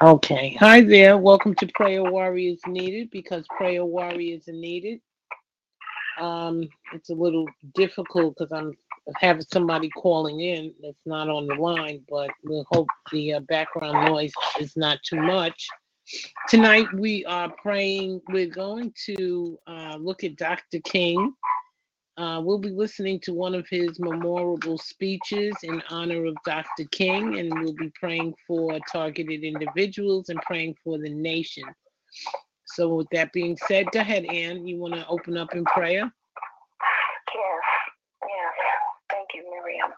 Okay. Hi there. Welcome to Prayer Warriors Needed because Prayer Warriors are needed. Um, it's a little difficult because I'm having somebody calling in that's not on the line, but we'll hope the uh, background noise is not too much. Tonight we are praying. We're going to uh, look at Dr. King. Uh, we'll be listening to one of his memorable speeches in honor of Dr. King, and we'll be praying for targeted individuals and praying for the nation. So, with that being said, go ahead, Ann. You want to open up in prayer? Yes, yes. Thank you, Miriam.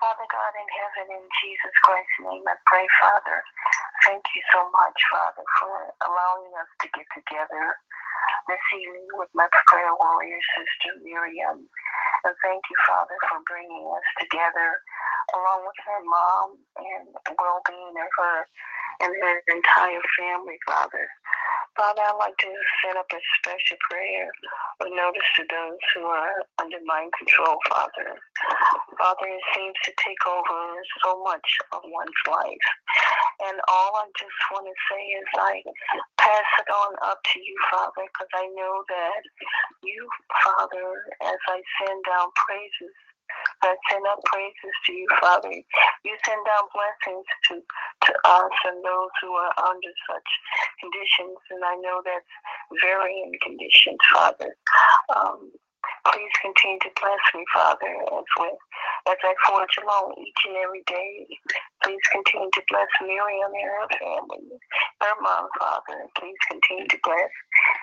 Father God in heaven, in Jesus Christ's name, I pray, Father. Thank you so much, Father, for allowing us to get together this evening with my prayer warrior sister, Miriam. And thank you, Father, for bringing us together along with her mom and well being of her and her entire family, Father. Father, I'd like to set up a special prayer with notice to those who are under mind control, Father. Father, it seems to take over so much of one's life. And all I just want to say is I pass it on up to you, Father, because I know that you, Father, as I send down praises I send up praises to you, Father. You send down blessings to, to us and those who are under such conditions, and I know that's varying conditions, Father. Um, please continue to bless me, Father, as with as I forge along each and every day. Please continue to bless Miriam and her family, her mom, Father. Please continue to bless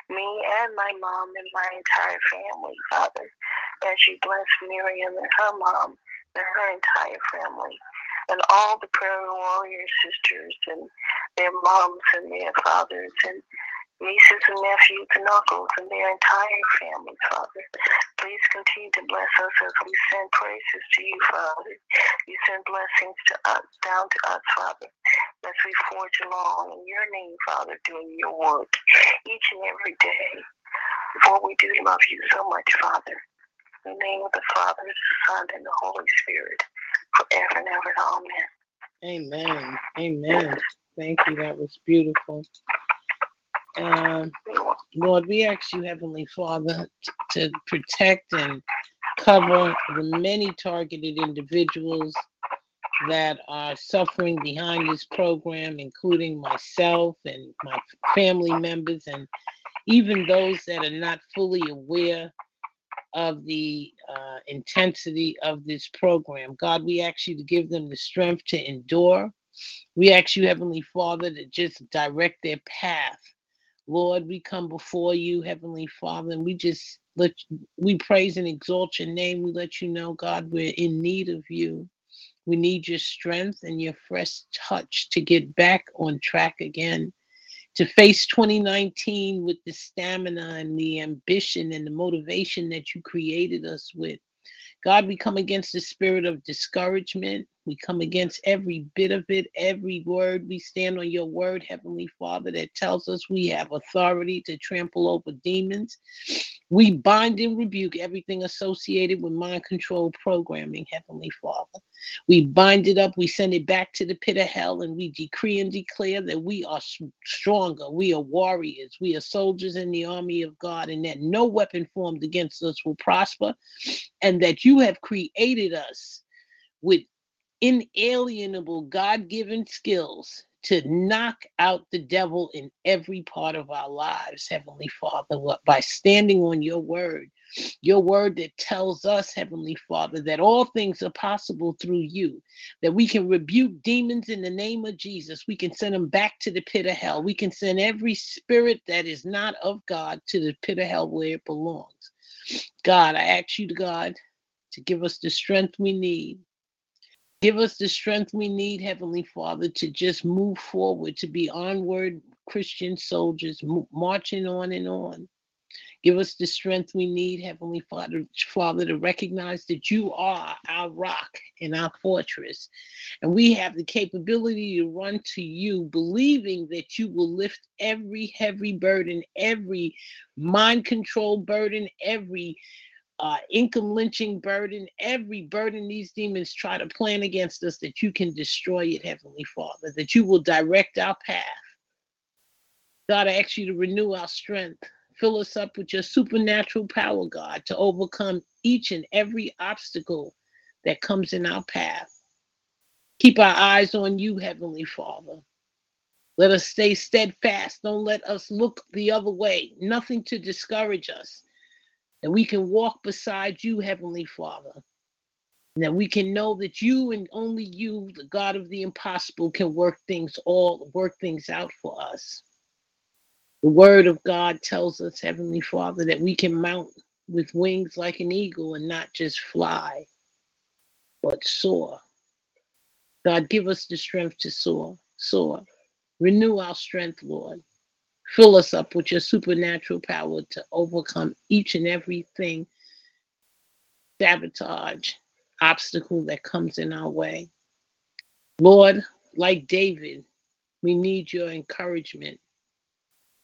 me and my mom and my entire family, Father, as you bless Miriam and her mom and her entire family. And all the prayer warrior sisters and their moms and their fathers and nieces and nephews and uncles and their entire family, Father. Please continue to bless us as we send praises to you, Father. You send blessings to us, down to us, Father, as we forge along in your name, Father, doing your work each and every day. For we do love you so much, Father. In the name of the Father, the Son, and the Holy Spirit, forever and ever. Amen. Amen. Amen. Thank you. That was beautiful. Um, Lord, we ask you, Heavenly Father, to protect and cover the many targeted individuals that are suffering behind this program, including myself and my family members, and even those that are not fully aware of the uh, intensity of this program. God, we ask you to give them the strength to endure. We ask you, Heavenly Father, to just direct their path Lord, we come before you, Heavenly Father, and we just let we praise and exalt your name. We let you know, God, we're in need of you. We need your strength and your fresh touch to get back on track again, to face 2019 with the stamina and the ambition and the motivation that you created us with. God, we come against the spirit of discouragement. We come against every bit of it, every word. We stand on your word, Heavenly Father, that tells us we have authority to trample over demons. We bind and rebuke everything associated with mind control programming, Heavenly Father. We bind it up, we send it back to the pit of hell, and we decree and declare that we are stronger, we are warriors, we are soldiers in the army of God, and that no weapon formed against us will prosper, and that you have created us with inalienable God given skills to knock out the devil in every part of our lives, Heavenly Father, by standing on your word, your word that tells us, Heavenly Father, that all things are possible through you, that we can rebuke demons in the name of Jesus. We can send them back to the pit of hell. We can send every spirit that is not of God to the pit of hell where it belongs. God, I ask you, God, to give us the strength we need Give us the strength we need, Heavenly Father, to just move forward, to be onward Christian soldiers, marching on and on. Give us the strength we need, Heavenly Father, Father, to recognize that you are our rock and our fortress. And we have the capability to run to you, believing that you will lift every heavy burden, every mind control burden, every uh, income lynching burden, every burden these demons try to plan against us, that you can destroy it, Heavenly Father, that you will direct our path. God, I ask you to renew our strength. Fill us up with your supernatural power, God, to overcome each and every obstacle that comes in our path. Keep our eyes on you, Heavenly Father. Let us stay steadfast. Don't let us look the other way. Nothing to discourage us. That we can walk beside you, Heavenly Father. And that we can know that you and only you, the God of the impossible, can work things all work things out for us. The word of God tells us, Heavenly Father, that we can mount with wings like an eagle and not just fly, but soar. God, give us the strength to soar, soar. Renew our strength, Lord. Fill us up with your supernatural power to overcome each and everything, sabotage, obstacle that comes in our way. Lord, like David, we need your encouragement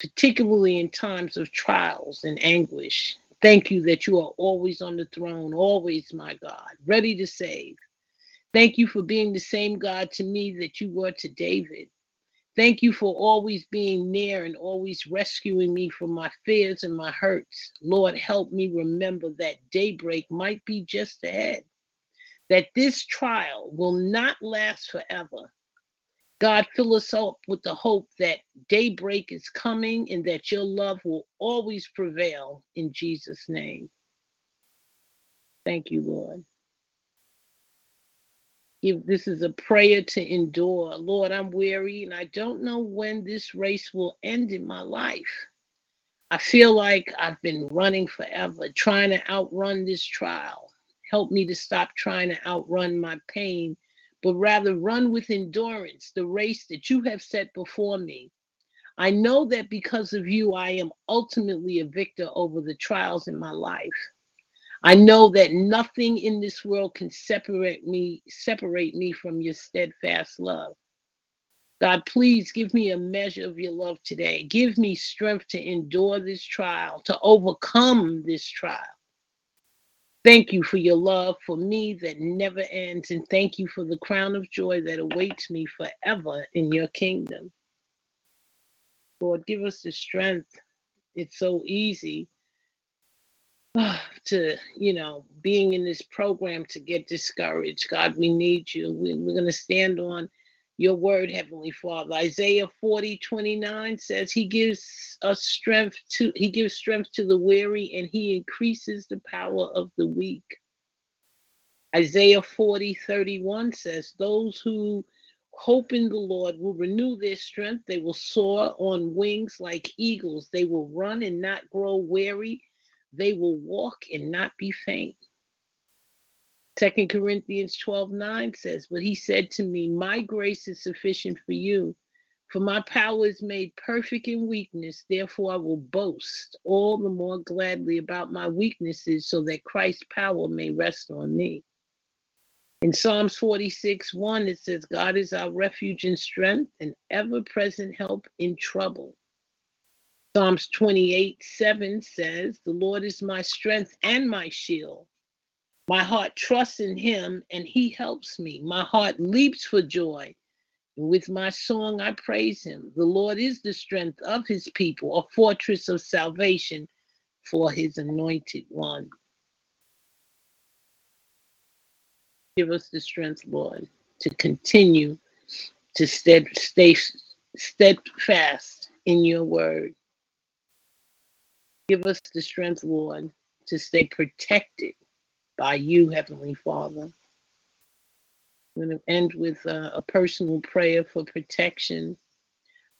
particularly in times of trials and anguish. Thank you that you are always on the throne, always, my God, ready to save. Thank you for being the same God to me that you were to David. Thank you for always being near and always rescuing me from my fears and my hurts. Lord, help me remember that daybreak might be just ahead, that this trial will not last forever, God, fill us up with the hope that daybreak is coming and that your love will always prevail in Jesus' name. Thank you, Lord. If this is a prayer to endure, Lord, I'm weary and I don't know when this race will end in my life. I feel like I've been running forever, trying to outrun this trial. Help me to stop trying to outrun my pain but rather run with endurance the race that you have set before me. I know that because of you, I am ultimately a victor over the trials in my life. I know that nothing in this world can separate me, separate me from your steadfast love. God, please give me a measure of your love today. Give me strength to endure this trial, to overcome this trial. Thank you for your love for me that never ends, and thank you for the crown of joy that awaits me forever in your kingdom. Lord, give us the strength. It's so easy to, you know, being in this program to get discouraged. God, we need you. We, we're going to stand on your word, Heavenly Father. Isaiah 40, 29 says he gives us strength to he gives strength to the weary and he increases the power of the weak. Isaiah 40, 31 says, Those who hope in the Lord will renew their strength. They will soar on wings like eagles. They will run and not grow weary. They will walk and not be faint. Second Corinthians 12 9 says, But he said to me, My grace is sufficient for you, for my power is made perfect in weakness. Therefore, I will boast all the more gladly about my weaknesses, so that Christ's power may rest on me. In Psalms 46 1, it says, God is our refuge and strength, and ever present help in trouble. Psalms 28 7 says, The Lord is my strength and my shield. My heart trusts in him and he helps me. My heart leaps for joy. And with my song, I praise him. The Lord is the strength of his people, a fortress of salvation for his anointed one. Give us the strength, Lord, to continue to stay steadfast in your word. Give us the strength, Lord, to stay protected by you, Heavenly Father. I'm going to end with a, a personal prayer for protection.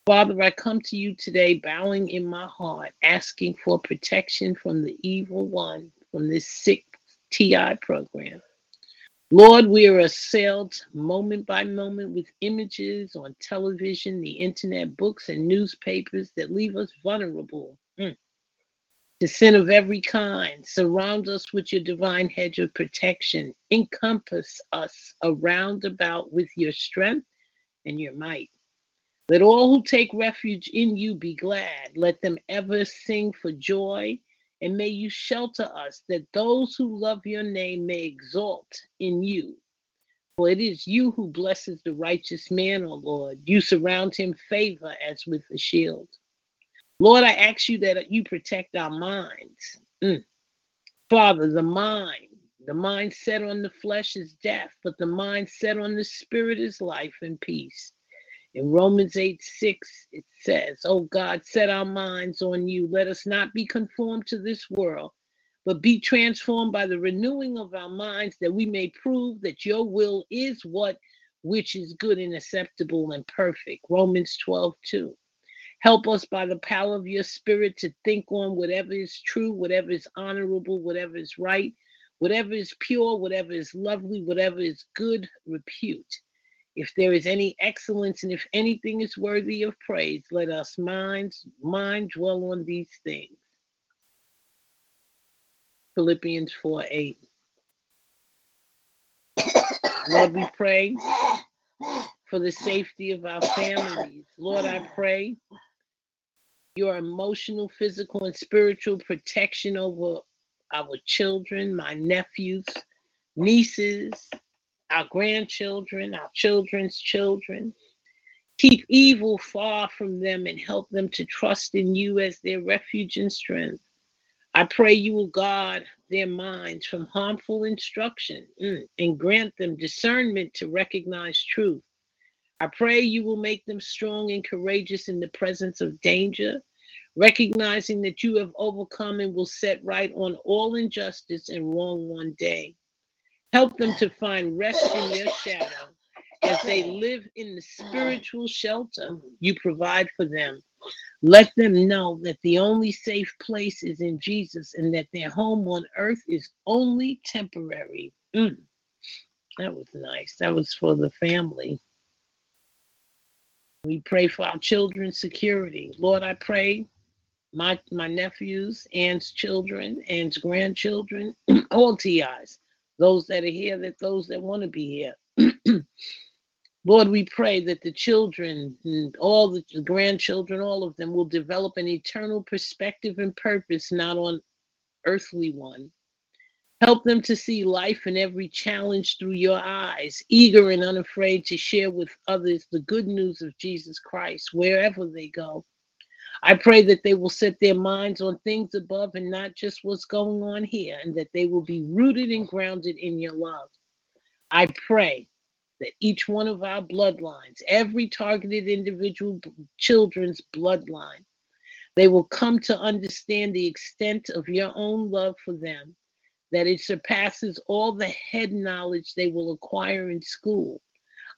Father, I come to you today bowing in my heart, asking for protection from the evil one, from this sick TI program. Lord, we are assailed moment by moment with images on television, the internet, books, and newspapers that leave us vulnerable mm. To sin of every kind. Surround us with your divine hedge of protection. Encompass us around about with your strength and your might. Let all who take refuge in you be glad. Let them ever sing for joy and may you shelter us that those who love your name may exalt in you. For it is you who blesses the righteous man, O Lord. You surround him favor as with a shield. Lord, I ask you that you protect our minds. Mm. Father, the mind, the mind set on the flesh is death, but the mind set on the spirit is life and peace. In Romans 8 6, it says, Oh God, set our minds on you. Let us not be conformed to this world, but be transformed by the renewing of our minds that we may prove that your will is what which is good and acceptable and perfect. Romans 12 2. Help us by the power of your spirit to think on whatever is true, whatever is honorable, whatever is right, whatever is pure, whatever is lovely, whatever is good repute if there is any excellence and if anything is worthy of praise, let us minds mind dwell on these things. Philippians 4 8. Lord, we pray for the safety of our families. Lord, I pray your emotional, physical, and spiritual protection over our children, my nephews, nieces, our grandchildren, our children's children. Keep evil far from them and help them to trust in you as their refuge and strength. I pray you will guard their minds from harmful instruction mm, and grant them discernment to recognize truth. I pray you will make them strong and courageous in the presence of danger, recognizing that you have overcome and will set right on all injustice and wrong one day. Help them to find rest in your shadow as they live in the spiritual shelter you provide for them. Let them know that the only safe place is in Jesus and that their home on earth is only temporary. Mm. That was nice. That was for the family. We pray for our children's security. Lord, I pray my my nephews, Ann's children, Ann's grandchildren, all TIs those that are here, that those that want to be here. Lord, we pray that the children, all the grandchildren, all of them will develop an eternal perspective and purpose, not on earthly one. Help them to see life and every challenge through your eyes, eager and unafraid to share with others the good news of Jesus Christ wherever they go. I pray that they will set their minds on things above and not just what's going on here, and that they will be rooted and grounded in your love. I pray that each one of our bloodlines, every targeted individual children's bloodline, they will come to understand the extent of your own love for them, that it surpasses all the head knowledge they will acquire in school.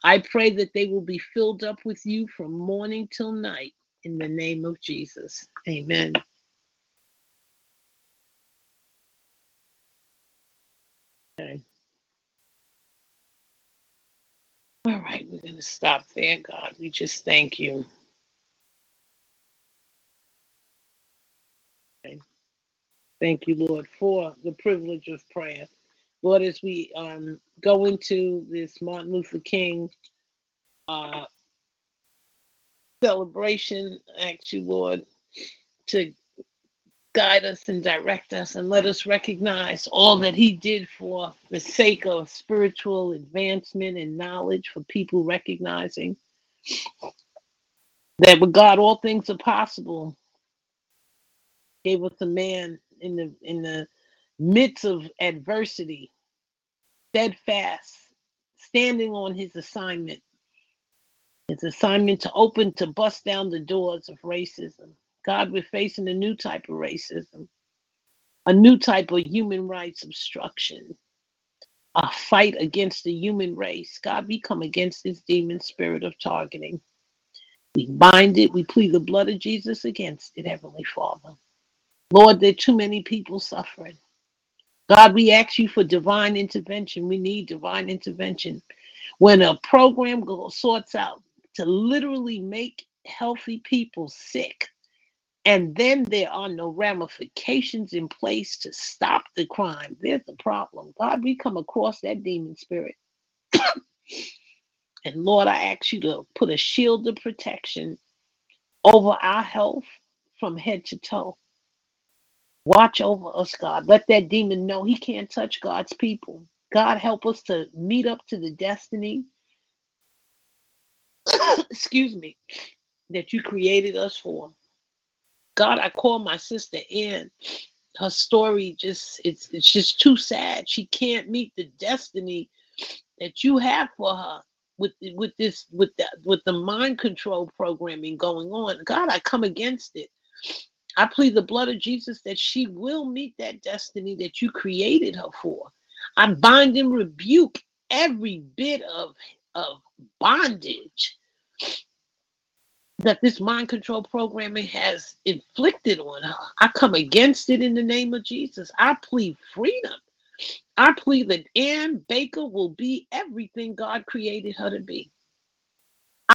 I pray that they will be filled up with you from morning till night in the name of Jesus. Amen. Okay. All right, we're going to stop there, God. We just thank you. Okay. Thank you, Lord, for the privilege of prayer. Lord, as we um, go into this Martin Luther King uh, celebration. Ask you, Lord, to guide us and direct us and let us recognize all that He did for the sake of spiritual advancement and knowledge for people recognizing that with God all things are possible. Gave us a man in the in the midst of adversity, steadfast, standing on his assignment His assignment to open, to bust down the doors of racism. God, we're facing a new type of racism, a new type of human rights obstruction, a fight against the human race. God, we come against this demon spirit of targeting. We bind it, we plead the blood of Jesus against it, Heavenly Father. Lord, there are too many people suffering. God, we ask you for divine intervention. We need divine intervention. When a program goes, sorts out to literally make healthy people sick, and then there are no ramifications in place to stop the crime, there's a problem. God, we come across that demon spirit. and Lord, I ask you to put a shield of protection over our health from head to toe. Watch over us, God. Let that demon know he can't touch God's people. God, help us to meet up to the destiny, excuse me, that you created us for. God, I call my sister in. Her story just it's it's just too sad. She can't meet the destiny that you have for her with with this with the with the mind control programming going on. God, I come against it. I plead the blood of Jesus that she will meet that destiny that you created her for. I bind and rebuke every bit of, of bondage that this mind control programming has inflicted on her. I come against it in the name of Jesus. I plead freedom. I plead that Ann Baker will be everything God created her to be.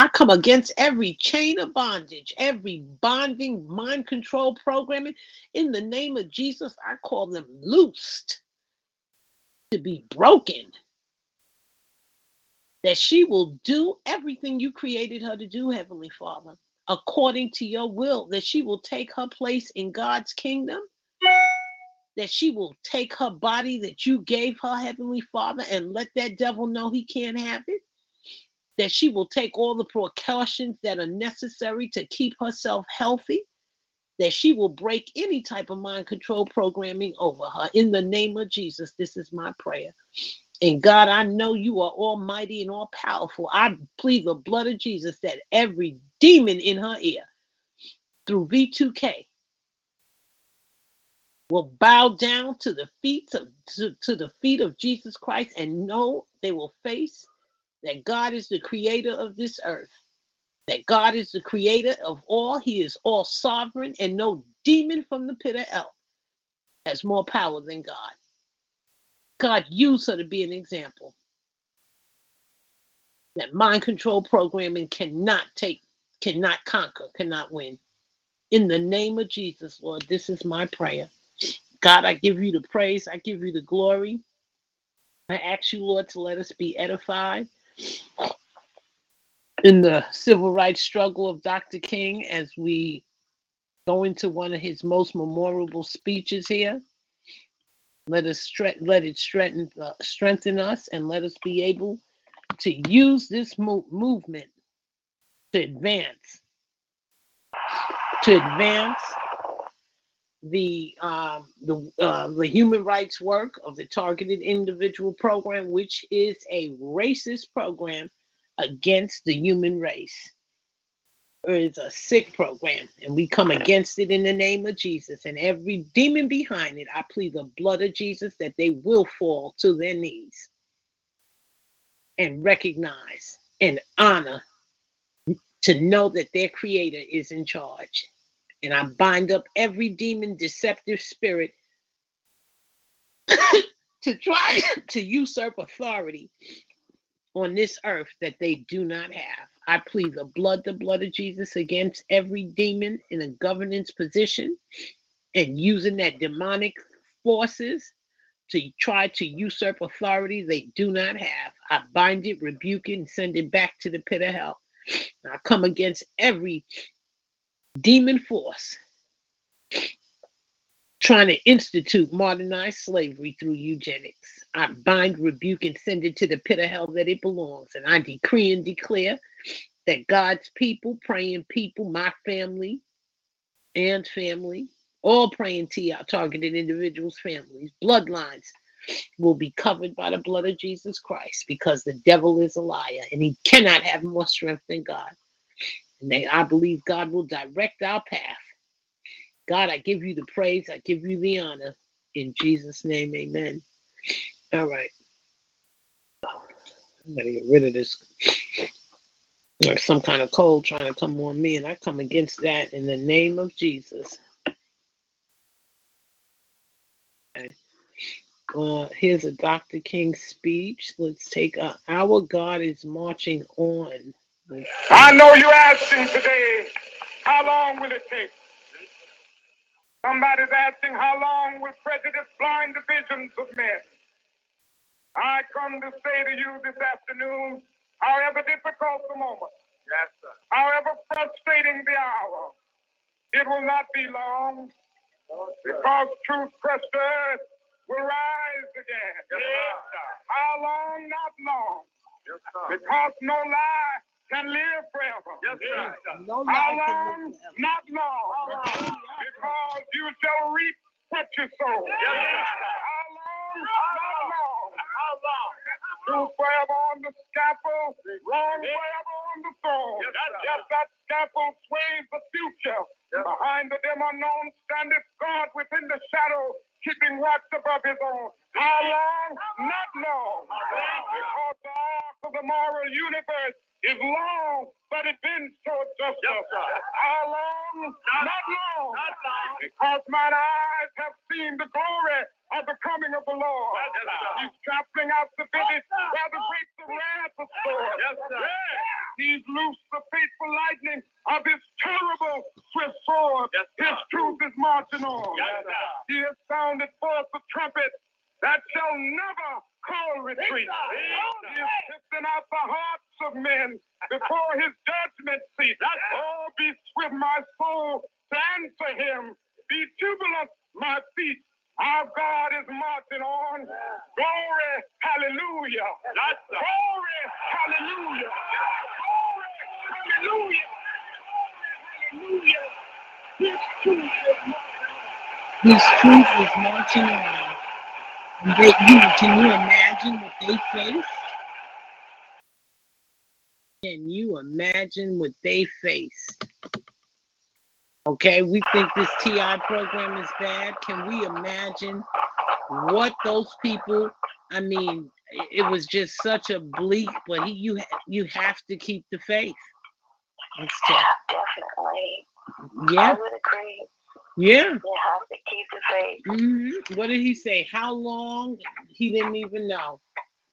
I come against every chain of bondage, every bonding, mind control programming. In the name of Jesus, I call them loosed to be broken. That she will do everything you created her to do, Heavenly Father, according to your will. That she will take her place in God's kingdom. That she will take her body that you gave her, Heavenly Father, and let that devil know he can't have it that she will take all the precautions that are necessary to keep herself healthy, that she will break any type of mind control programming over her. In the name of Jesus, this is my prayer. And God, I know you are almighty and all powerful. I plead the blood of Jesus that every demon in her ear through V2K will bow down to the feet of to, to the feet of Jesus Christ and know they will face that God is the creator of this earth, that God is the creator of all, He is all sovereign, and no demon from the pit of hell has more power than God. God used her to be an example that mind control programming cannot take, cannot conquer, cannot win. In the name of Jesus, Lord, this is my prayer. God, I give you the praise, I give you the glory. I ask you, Lord, to let us be edified in the civil rights struggle of Dr. King as we go into one of his most memorable speeches here. Let us stre- let it strengthen uh, strengthen us and let us be able to use this mo- movement to advance to advance the um, the uh, the human rights work of the targeted individual program, which is a racist program against the human race. It is a sick program, and we come against it in the name of Jesus. And every demon behind it, I plead the blood of Jesus that they will fall to their knees and recognize and honor to know that their creator is in charge and I bind up every demon, deceptive spirit to try to usurp authority on this earth that they do not have. I plead the blood, the blood of Jesus against every demon in a governance position and using that demonic forces to try to usurp authority they do not have. I bind it, rebuke it, and send it back to the pit of hell. I come against every demon force trying to institute modernized slavery through eugenics. I bind, rebuke, and send it to the pit of hell that it belongs. And I decree and declare that God's people, praying people, my family and family, all praying to our targeted individuals' families, bloodlines will be covered by the blood of Jesus Christ because the devil is a liar and he cannot have more strength than God. And they, I believe God will direct our path. God, I give you the praise. I give you the honor. In Jesus' name, amen. All right. I'm going to get rid of this. There's some kind of cold trying to come on me, and I come against that in the name of Jesus. Okay. Uh, here's a Dr. King speech. Let's take a, Our God is marching on. I know you're asking today, how long will it take? Somebody's asking, how long will prejudice blind the visions of men? I come to say to you this afternoon, however difficult the moment, yes, sir. however frustrating the hour, it will not be long because truth crushed earth will rise again. Yes, sir. How long? Not long. Yes, sir. because no lie can live forever. Yes, sir. No How long? live forever. Not long. Because you shall reap what you sow. Yes, sir. How long? Not long. How long? Truth forever on the scaffold, wrong forever the throne. Yes, that scaffold sways the future. Behind the dim unknown standeth God within the shadow, keeping watch above his own. How long? Not long. Because the arc of the moral universe is long, but it bends towards justice. How long? Not long. Not long. Because mine eyes have seen the glory of the coming of the Lord. He's trampling out the village where the grapes of wrath are stored. He's loosed the fateful lightning of his terrible swift sword. His truth is marching on. He has sounded forth the trumpet that shall never call retreat. He is sifting out the hearts of men before his judgment seat. Oh, be swift, my soul, to answer him. Be jubilant, my feet. Our God is marching on. Glory, hallelujah. Glory, hallelujah. Hallelujah. Hallelujah. Truth is marching truth is marching on. And They, you, can you imagine what they face? Can you imagine what they faced? Okay, we think this TI program is bad. Can we imagine what those people? I mean, it, it was just such a bleak. But he, you, you have to keep the faith. It's tough. Definitely. I Yeah, would agree. yeah. You have to keep the faith. hmm What did he say? How long? He didn't even know,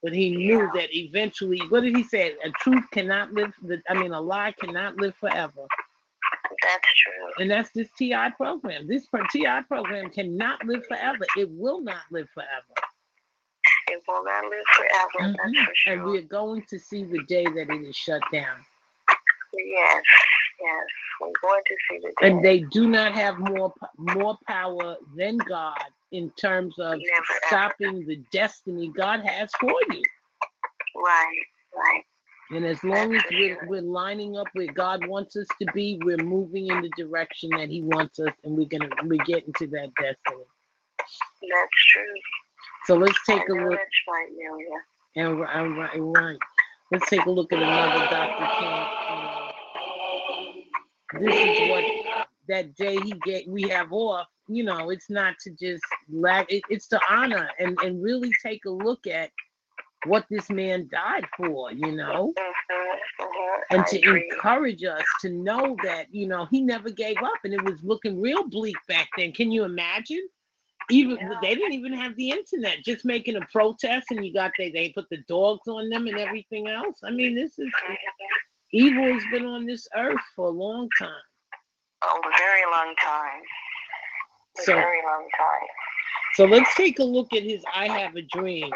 but he knew that eventually. What did he say? A truth cannot live. The, I mean, a lie cannot live forever, That's true. and that's this TI program. This TI program cannot live forever. It will not live forever, It will not live forever. Mhm. That's for sure. and we're going to see the day that it is shut down. Yes, yes. We're going to see the day. And they do not have more more power than God in terms of Never, ever. stopping the destiny God has for you. Right, right. And as long as we're, we're lining up where God wants us to be, we're moving in the direction that He wants us, and we're gonna we're getting to that destiny. That's true. So let's take a look. right, Amelia. And right, right, right. Let's take a look at another Dr. King. This is what that day he get we have off. You know, it's not to just lag. It, it's to honor and and really take a look at what this man died for. You know. Mm-hmm, mm-hmm. and to encourage us to know that you know he never gave up and it was looking real bleak back then can you imagine even Yeah. they didn't even have the internet just making a protest and you got they they put the dogs on them and everything else i mean this is evil has been on this earth for a long time Oh, a very long time. A So- very long time. so let's take a look at his i have a dream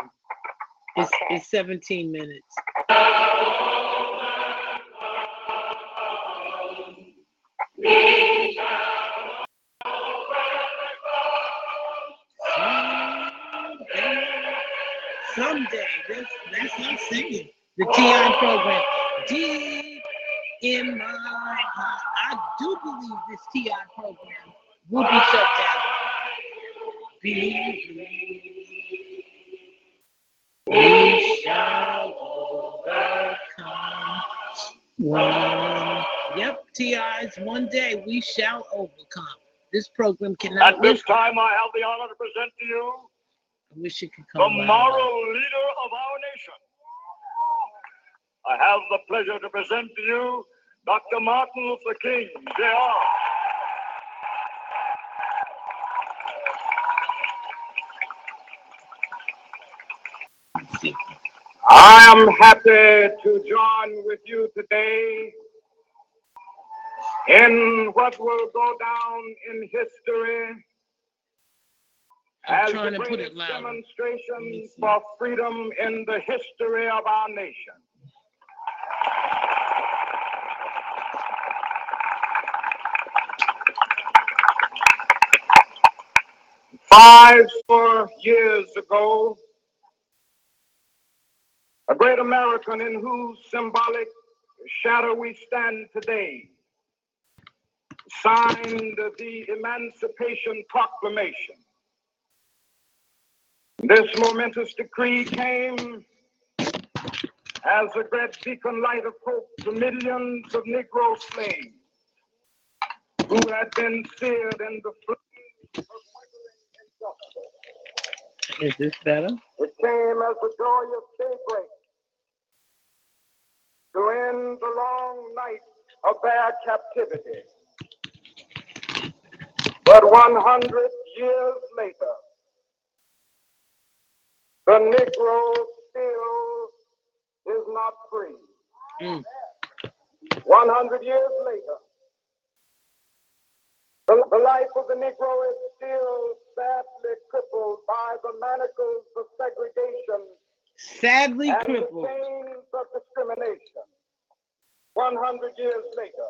it's, Okay. it's 17 minutes Someday, that's that's not singing. The TI program, deep in my heart, I do believe this TI program will be shut down. Believe me, we shall overcome. One, yep, TI's one day we shall overcome. This program cannot At this time, I have the honor to present to you I wish it could the come. louder. moral leader of our nation. I have the pleasure to present to you Dr. Martin Luther King, Jr. I am happy to join with you today in what will go down in history I'm as trying the to put it greatest louder. Demonstration for freedom in the history of our nation. Five score years ago, a great American in whose symbolic shadow we stand today signed the Emancipation Proclamation. This momentous decree came as a great beacon light of hope to millions of Negro slaves who had been seared in the flames of. Is this better? It came as a joyous daybreak to end the long night of their captivity. But 100 years later, the Negro still is not free. Mm. 100 years later, the, the life of the Negro is still sadly crippled by the manacles of segregation Sadly the crippled. chains of discrimination. 100 years later,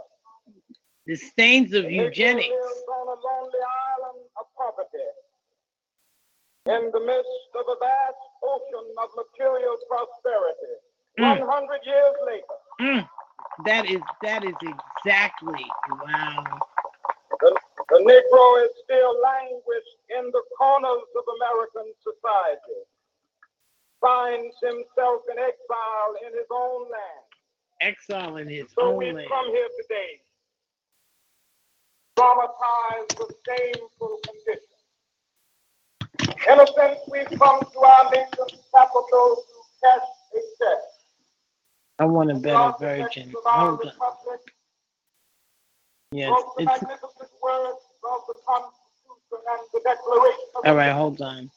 The stains of eugenics. lives on a lonely island of poverty in the midst of a vast ocean of material prosperity. Mm. 100 years later, Mm. That is that is exactly wow. The, Negro is still languished in the corners of American society, finds himself in exile in his own land. Exile in his own land. So we come here today, traumatized with shameful conditions. In a sense, we've come to our nation's capital to cash a check. I want a better architects version. of our Hold on. Republic Yes, wrote the it's magnificent words of the Constitution and the Declaration of all right. Hold on.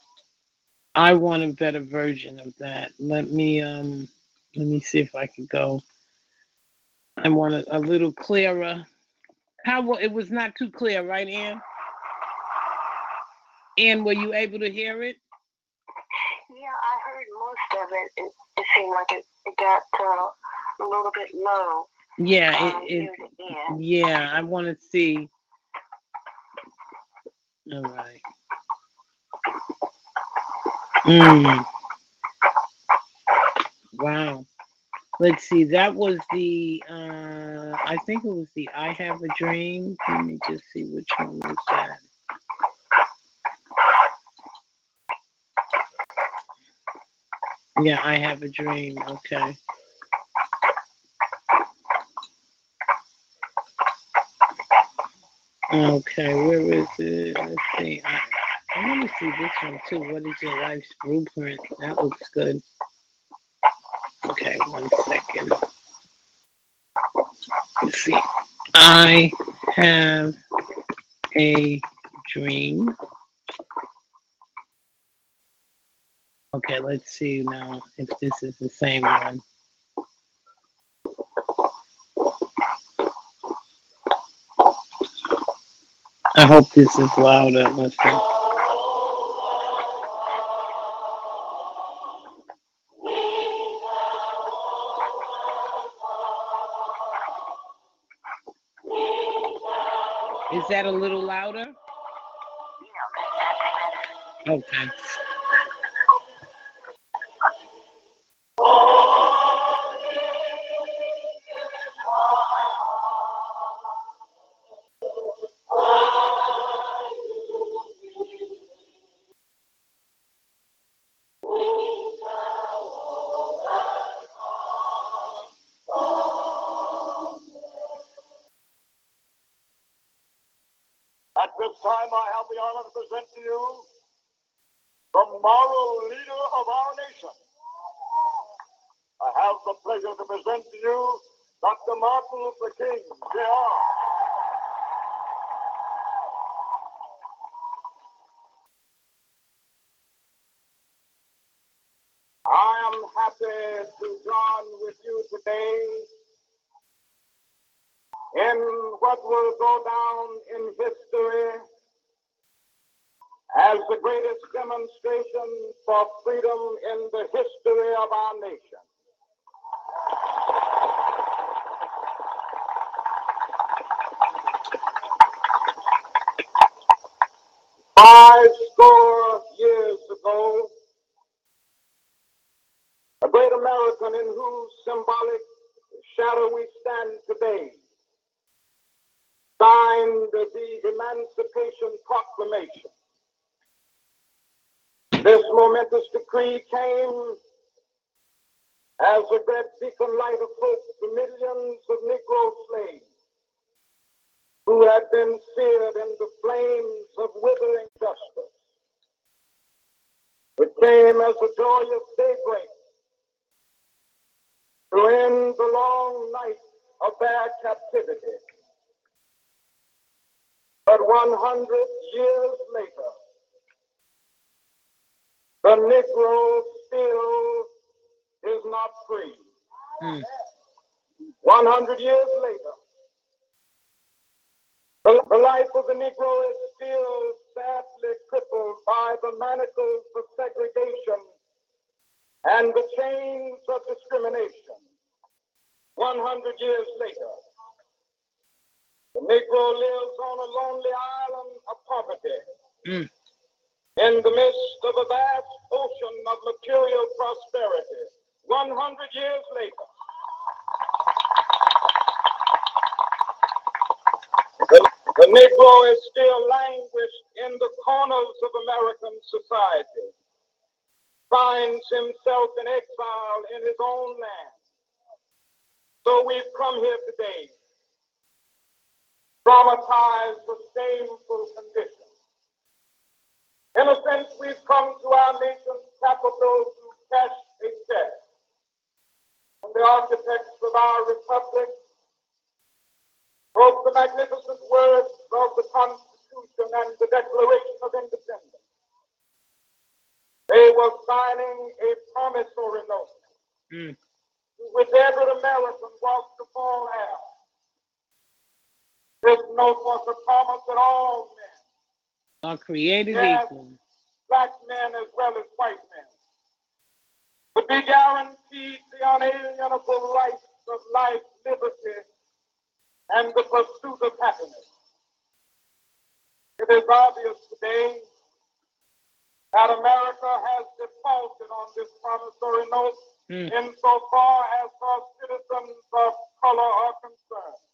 I want a better version of that. Let me um. Let me see if I can go. I want it a little clearer. How well it was not too clear, right, Ann? Ann, were you able to hear it? Yeah, I heard most of it. It, it seemed like it, it got uh, a little bit low Yeah, it, it end. Yeah, I want to see. All right. Mm. Wow. Let's see. That was the. Uh, I think it was the "I Have a Dream." Let me just see which one was that. Yeah, I have a dream. Okay. Okay, where is it? Let's see. I, want to see this one too. What is your life's blueprint? That looks good. Okay, one second. Let's see. I have a dream. Okay, let's see now if this is the same one. I hope this is louder. Let's. Is that a little louder? Okay. At this time, I have the honor to present to you the moral leader of our nation. I have the pleasure to present to you Dr. Martin Luther King, Jr. I am happy what will go down in history as the greatest demonstration for freedom in the history of our nation. Five score years ago, a great American in whose symbolic shadow we stand today signed the Emancipation Proclamation. This momentous decree came as a great beacon light of hope to millions of Negro slaves who had been seared in the flames of withering justice. It came as a joyous daybreak to end the long night of their captivity. But 100 years later, the Negro still is not free. Mm. 100 years later, the, the life of the Negro is still sadly crippled by the manacles of segregation and the chains of discrimination. 100 years later, the Negro lives on a lonely island of poverty Mm. in the midst of a vast ocean of material prosperity. 100 years later, the, the Negro is still languished in the corners of American society, finds himself in exile in his own land. So we've come here today, traumatized with shameful conditions. In a sense, we've come to our nation's capital to cash a check. And the architects of our republic wrote the magnificent words of the Constitution and the Declaration of Independence. They were signing a promissory note Mm. which every American was to fall out. This note was a promise that all men, Are created Yes. equal. black men as well as white men, would be guaranteed the unalienable rights of life, liberty, and the pursuit of happiness. It is obvious today that America has defaulted on this promissory note Mm. insofar as her citizens of color are concerned.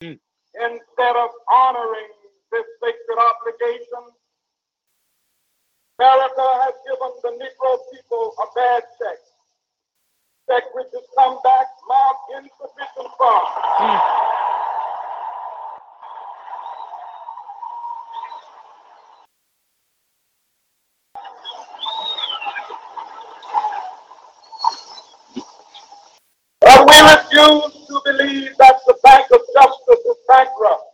Mm. Instead of honoring this sacred obligation, America has given the Negro people a bad check. Check which has come back marked insufficient funds. Mm. But we refuse to believe that the Bank of Justice is bankrupt.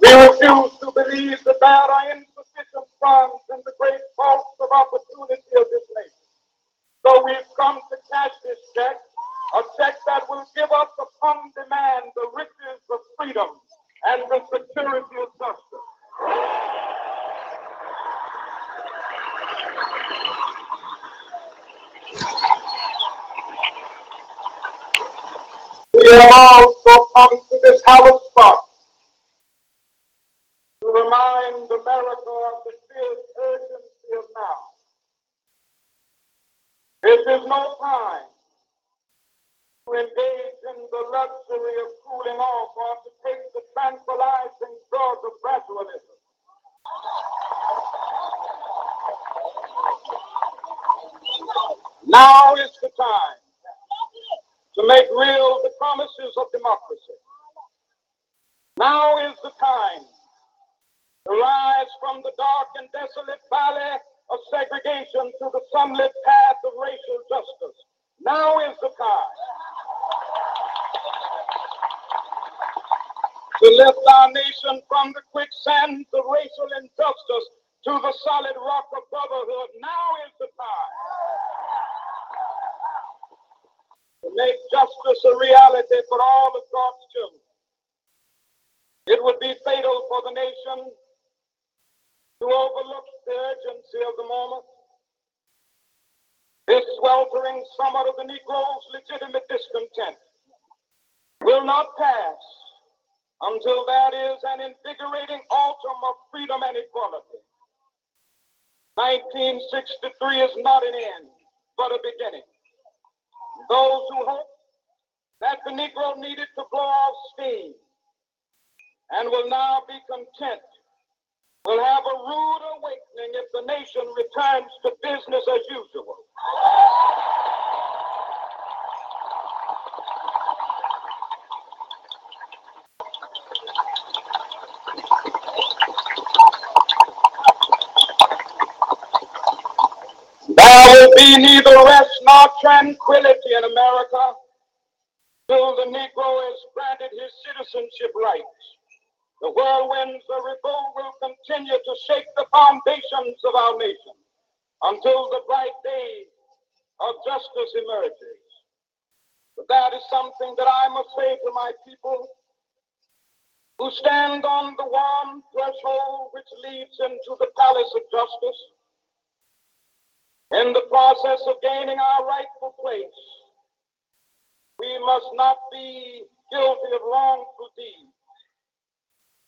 We refuse to believe that there are insufficient funds in the great vaults of opportunity of this nation. So we've come to cash this check, a check that will give us upon demand the riches of freedom and the security of justice. We have also come to this hallowed spot to remind America of the fierce urgency of now. This is no time to engage in the luxury of cooling off or to take the tranquilizing drug of gradualism. Now is the time to make real the promises of democracy. Now is the time to rise from the dark and desolate valley of segregation to the sunlit path of racial justice. Now is the time to lift our nation from the quicksand of racial injustice to the solid rock of brotherhood. Now is the time to make justice a reality for all of God's children. It would be fatal for the nation to overlook the urgency of the moment. This sweltering summer of the Negro's legitimate discontent will not pass until that is an invigorating autumn of freedom and equality. 1963 is not an end, but a beginning. Those who hope that the Negro needed to blow off steam and will now be content will have a rude awakening if the nation returns to business as usual. There will be neither rest nor tranquility in America till the Negro is granted his citizenship rights. The whirlwinds of revolt will continue to shake the foundations of our nation until the bright day of justice emerges. But that is something that I must say to my people who stand on the warm threshold which leads into the palace of justice. In the process of gaining our rightful place, we must not be guilty of wrongful deeds.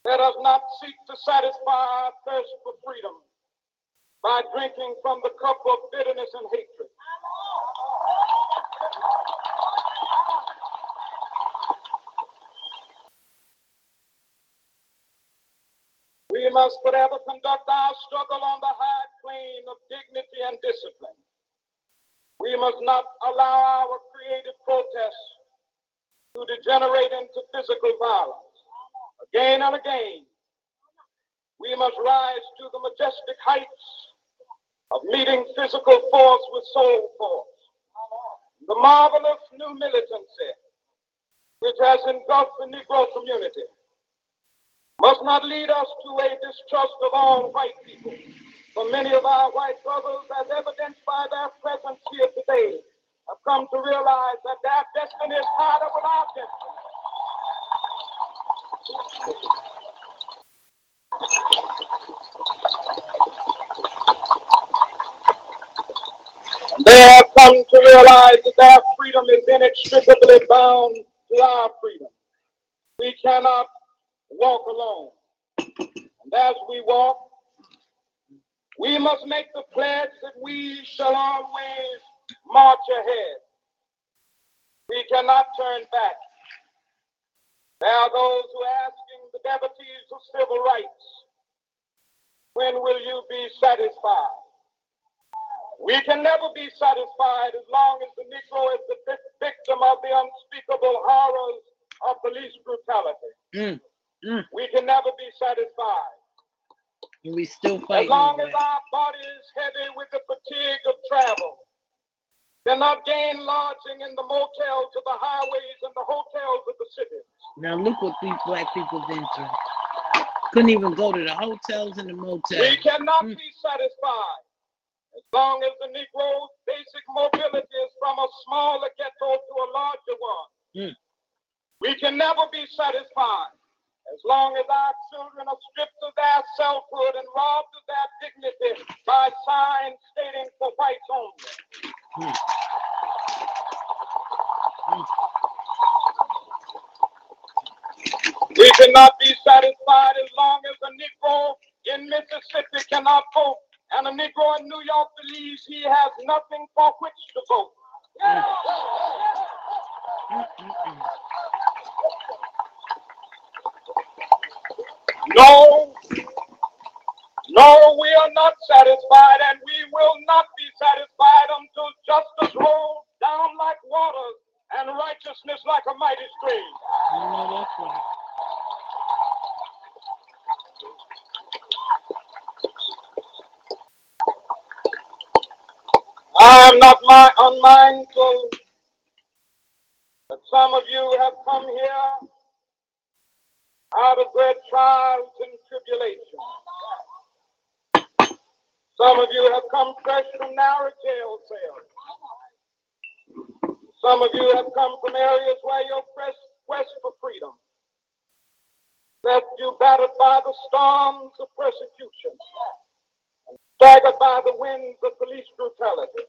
Let us not seek to satisfy our thirst for freedom by drinking from the cup of bitterness and hatred. We must forever conduct our struggle on the high plane of dignity and discipline. We must not allow our creative protests to degenerate into physical violence. Again and again, we must rise to the majestic heights of meeting physical force with soul force. The marvelous new militancy which has engulfed the Negro community must not lead us to a distrust of all white people. For many of our white brothers, as evidenced by their presence here today, have come to realize that their destiny is harder with our destiny. They have come to realize that their freedom is inextricably bound to our freedom. We cannot walk alone. And as we walk, we must make the pledge that we shall always march ahead. We cannot turn back. There are those who are asking the devotees of civil rights, when will you be satisfied? We can never be satisfied as long as the Negro is the victim of the unspeakable horrors of police brutality. Mm, mm. We can never be satisfied. And we still fight. As long as our body is heavy with the fatigue of travel, cannot gain lodging in the motels of the highways and the hotels of the cities. Now look what these black people been through. Couldn't even go to the hotels and the motels. We cannot Mm. be satisfied as long as the Negro's basic mobility is from a smaller ghetto to a larger one. Mm. We can never be satisfied as long as our children are stripped of their selfhood and robbed of their dignity by signs stating for whites only. Mm. We cannot be satisfied as long as a Negro in Mississippi cannot vote and a Negro in New York believes he has nothing for which to vote. Mm-mm-mm. No, no, we are not satisfied and we will not be satisfied until justice rolls down like waters and righteousness like a mighty stream. I am not my, unmindful that some of you have come here out of great trials and tribulations. Some of you have come fresh from narrow jail cells. Some of you have come from areas where your quest, quest for freedom left you battered by the storms of persecution, staggered by the winds of police brutality.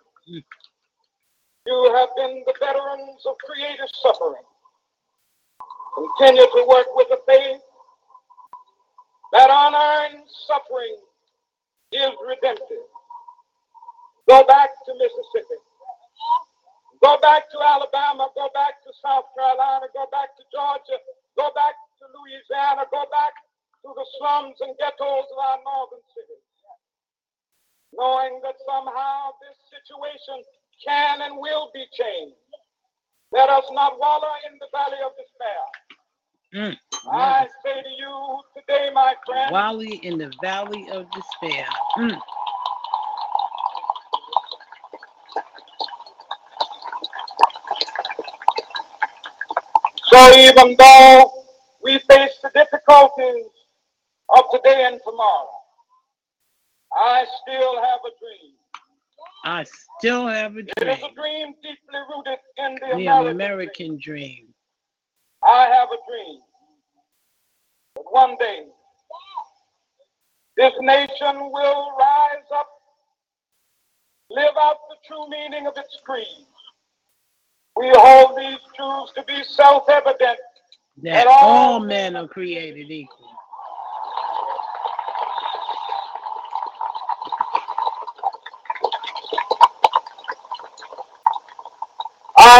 You have been the veterans of creative suffering. Continue to work with the faith that unearned suffering is redemptive. Go back to Mississippi. Go back to Alabama. Go back to South Carolina. Go back to Georgia. Go back to Louisiana. Go back to the slums and ghettos of our northern cities. Knowing that somehow this situation can and will be changed. Let us not wallow in the valley of despair. Mm. I say to you today, my friend, Wally in the valley of despair. Mm. so even though we face the difficulties of today and tomorrow, I still have a dream. I still have a It is dream. a dream deeply rooted in the The American, American dream. dream. I have a dream that one day this nation will rise up, live out the true meaning of its creed. We hold these truths to be self-evident That At all all men are created equal. I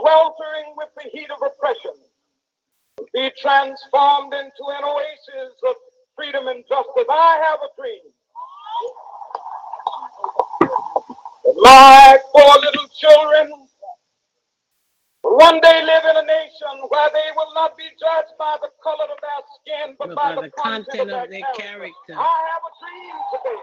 sweltering with the heat of oppression, be transformed into an oasis of freedom and justice. I have a dream. My four little children will one day live in a nation where they will not be judged by the color of their skin, but But by, by the content of their character. I have a dream today.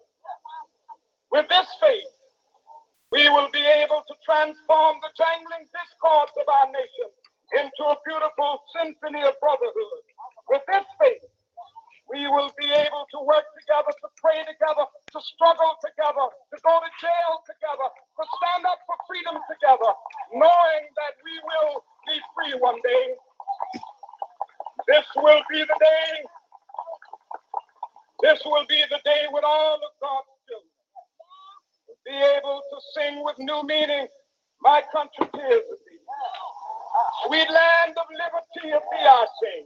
With this faith, we will be able to transform the jangling discords of our nation into a beautiful symphony of brotherhood. With this faith, we will be able to work together, to pray together, to struggle together, to go to jail together, to stand up for freedom together, knowing that we will be free one day. This will be the day. This will be the day when all of God's children will be able to sing with new meaning. My country tears of thee. Sweet land of liberty of thee.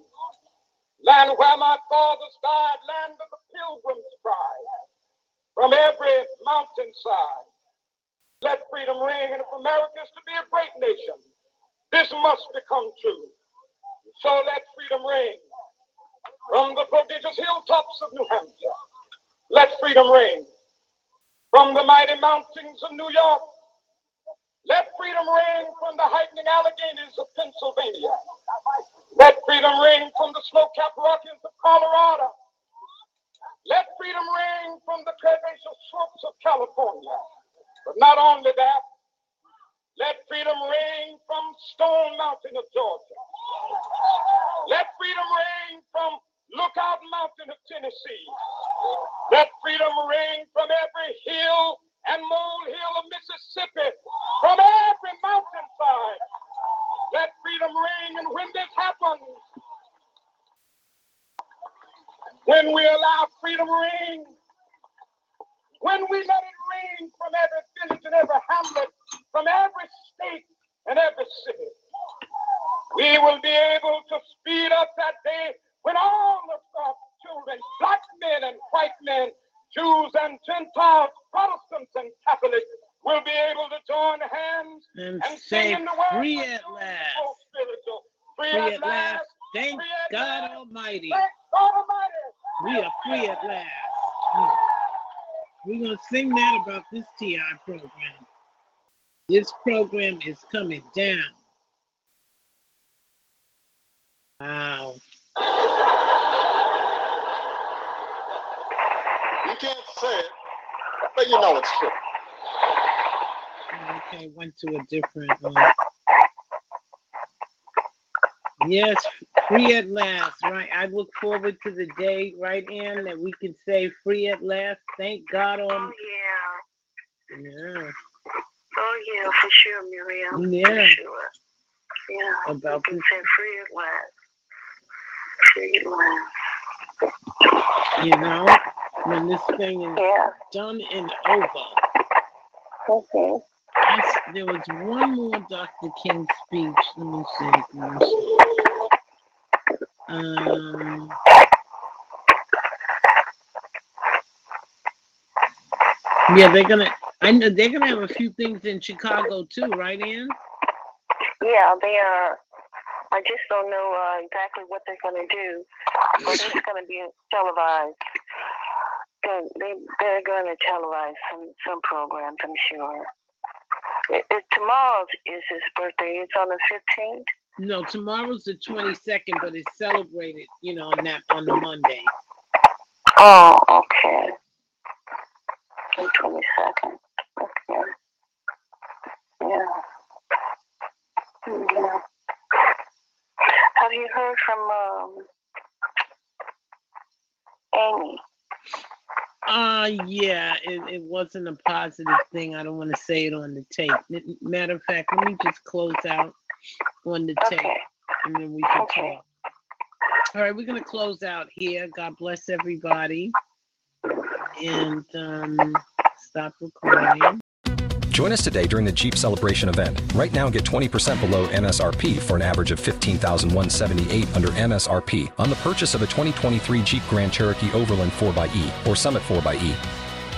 Land where my fathers died, land of the pilgrims' pride. From every mountainside, let freedom ring. And if America is to be a great nation, this must become true. So let freedom ring. From the prodigious hilltops of New Hampshire, let freedom ring. From the mighty mountains of New York, Let freedom ring from the heightening Alleghenies of Pennsylvania. Let freedom ring from the snow-capped Rockies of Colorado. Let freedom ring from the curvaceous slopes of California. But not only that, let freedom ring from Stone Mountain of Georgia. Let freedom ring from Lookout Mountain of Tennessee. Let freedom ring from every hill and molehill of Mississippi, from every mountainside. Let freedom ring, and when this happens, when we allow freedom ring, when we let it ring from every village and every hamlet, from every state and every city, we will be able to speed up that day when all of our children, black men and white men, Jews and Gentiles, Protestants and Catholics, will be able to join hands And and say, sing in the world free of at last. oh, spiritual. Free, Free at, at last. last. Thank Free at God last. Almighty. Thank God Almighty. We are free at last. We're going to sing that about this TI program. This program is coming down. Wow. You can't say it, but you know it's true. Okay, went to a different one. Yes, free at last, right? I look forward to the day, right, Ann, that we can say free at last. Thank God Oh, on. yeah. Yeah, Oh, yeah, for sure, Miriam. Yeah. For sure. Yeah. about this. can say free at last. Free at last. You know, when this thing is Yeah. done and over. Okay. That's, there was one more Dr. King speech. Let me see. Let me see. Um, yeah, they're gonna. I know they're gonna have a few things in Chicago too, right, Ann? Yeah, they are. I just don't know uh, exactly what they're to do, but it's to be televised. They, they, they're to televise some, some programs, I'm sure. It, it, tomorrow is his birthday. It's on the 15th. No, tomorrow's the twenty second, but it's celebrated, you know, on that on the Monday. Oh, okay. The 22nd. Okay. Yeah. Yeah. Have you heard from um, Amy? Uh yeah, it, it wasn't a positive thing. I don't want to say it on the tape. Matter of fact, let me just close out on the tape and then we can Okay. talk. All right, we're gonna close out here. God bless everybody. And um stop recording. Join us today during the Jeep Celebration event. Right now, get 20% below MSRP for an average of 15178 under MSRP on the purchase of a 2023 Jeep Grand Cherokee Overland 4xE or Summit 4xE.